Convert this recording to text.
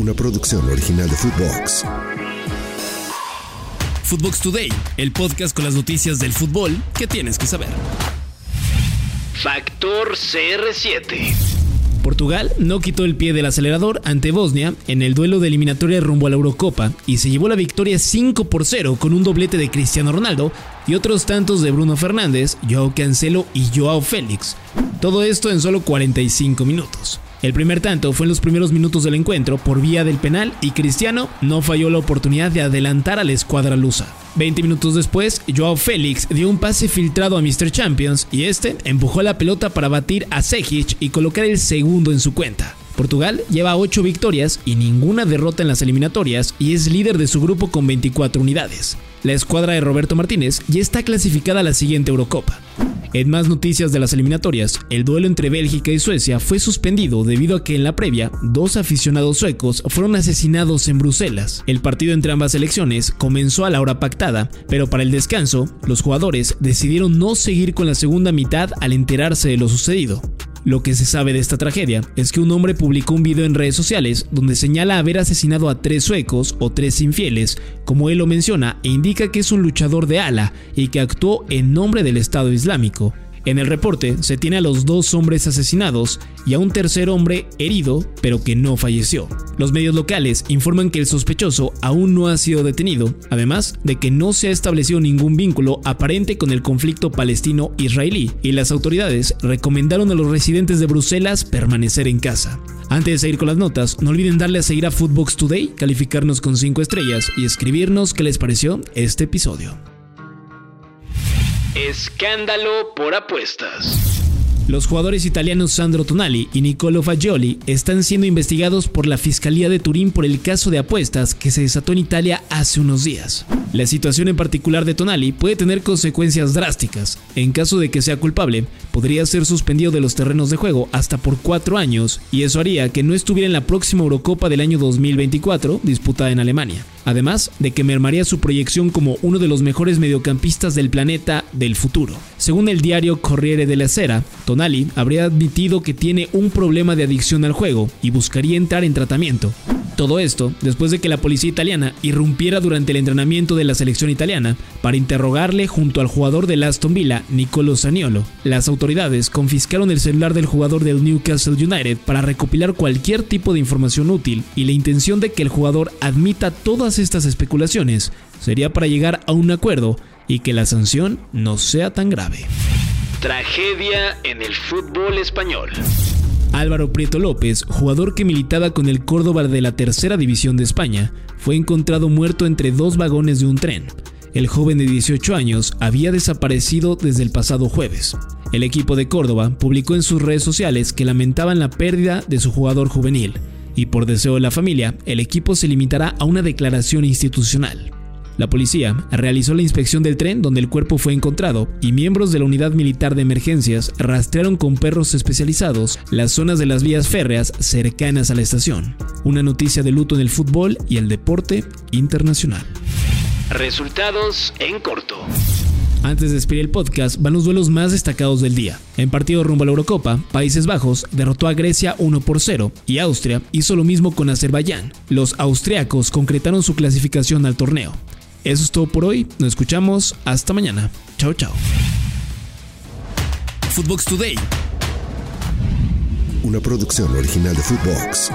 una producción original de Footbox. Footbox Today, el podcast con las noticias del fútbol que tienes que saber. Factor CR7. Portugal no quitó el pie del acelerador ante Bosnia en el duelo de eliminatoria rumbo a la Eurocopa y se llevó la victoria 5 por 0 con un doblete de Cristiano Ronaldo y otros tantos de Bruno Fernández, Joao Cancelo y Joao Félix. Todo esto en solo 45 minutos. El primer tanto fue en los primeros minutos del encuentro por vía del penal y Cristiano no falló la oportunidad de adelantar a la escuadra lusa. 20 minutos después, Joao Félix dio un pase filtrado a Mr. Champions y este empujó la pelota para batir a Sejic y colocar el segundo en su cuenta. Portugal lleva 8 victorias y ninguna derrota en las eliminatorias y es líder de su grupo con 24 unidades. La escuadra de Roberto Martínez ya está clasificada a la siguiente Eurocopa. En más noticias de las eliminatorias, el duelo entre Bélgica y Suecia fue suspendido debido a que en la previa, dos aficionados suecos fueron asesinados en Bruselas. El partido entre ambas selecciones comenzó a la hora pactada, pero para el descanso, los jugadores decidieron no seguir con la segunda mitad al enterarse de lo sucedido. Lo que se sabe de esta tragedia es que un hombre publicó un video en redes sociales donde señala haber asesinado a tres suecos o tres infieles, como él lo menciona, e indica que es un luchador de ala y que actuó en nombre del Estado Islámico. En el reporte se tiene a los dos hombres asesinados y a un tercer hombre herido, pero que no falleció. Los medios locales informan que el sospechoso aún no ha sido detenido, además de que no se ha establecido ningún vínculo aparente con el conflicto palestino-israelí, y las autoridades recomendaron a los residentes de Bruselas permanecer en casa. Antes de seguir con las notas, no olviden darle a seguir a Footbox Today, calificarnos con 5 estrellas y escribirnos qué les pareció este episodio. Escándalo por apuestas. Los jugadores italianos Sandro Tonali y Nicolo Fagioli están siendo investigados por la Fiscalía de Turín por el caso de apuestas que se desató en Italia hace unos días. La situación en particular de Tonali puede tener consecuencias drásticas. En caso de que sea culpable, podría ser suspendido de los terrenos de juego hasta por cuatro años y eso haría que no estuviera en la próxima Eurocopa del año 2024 disputada en Alemania. Además de que mermaría su proyección como uno de los mejores mediocampistas del planeta del futuro. Según el diario Corriere della Sera, Tonali habría admitido que tiene un problema de adicción al juego y buscaría entrar en tratamiento. Todo esto después de que la policía italiana irrumpiera durante el entrenamiento de la selección italiana para interrogarle junto al jugador del Aston Villa, Nicolo Saniolo. Las autoridades confiscaron el celular del jugador del Newcastle United para recopilar cualquier tipo de información útil y la intención de que el jugador admita todas estas especulaciones sería para llegar a un acuerdo y que la sanción no sea tan grave. Tragedia en el fútbol español. Álvaro Prieto López, jugador que militaba con el Córdoba de la Tercera División de España, fue encontrado muerto entre dos vagones de un tren. El joven de 18 años había desaparecido desde el pasado jueves. El equipo de Córdoba publicó en sus redes sociales que lamentaban la pérdida de su jugador juvenil, y por deseo de la familia, el equipo se limitará a una declaración institucional. La policía realizó la inspección del tren donde el cuerpo fue encontrado y miembros de la unidad militar de emergencias rastrearon con perros especializados las zonas de las vías férreas cercanas a la estación. Una noticia de luto en el fútbol y el deporte internacional. Resultados en corto. Antes de despedir el podcast, van los duelos más destacados del día. En partido rumbo a la Eurocopa, Países Bajos derrotó a Grecia 1 por 0 y Austria hizo lo mismo con Azerbaiyán. Los austriacos concretaron su clasificación al torneo. Eso es todo por hoy. Nos escuchamos. Hasta mañana. Chao, chao. Footbox Today. Una producción original de Footbox.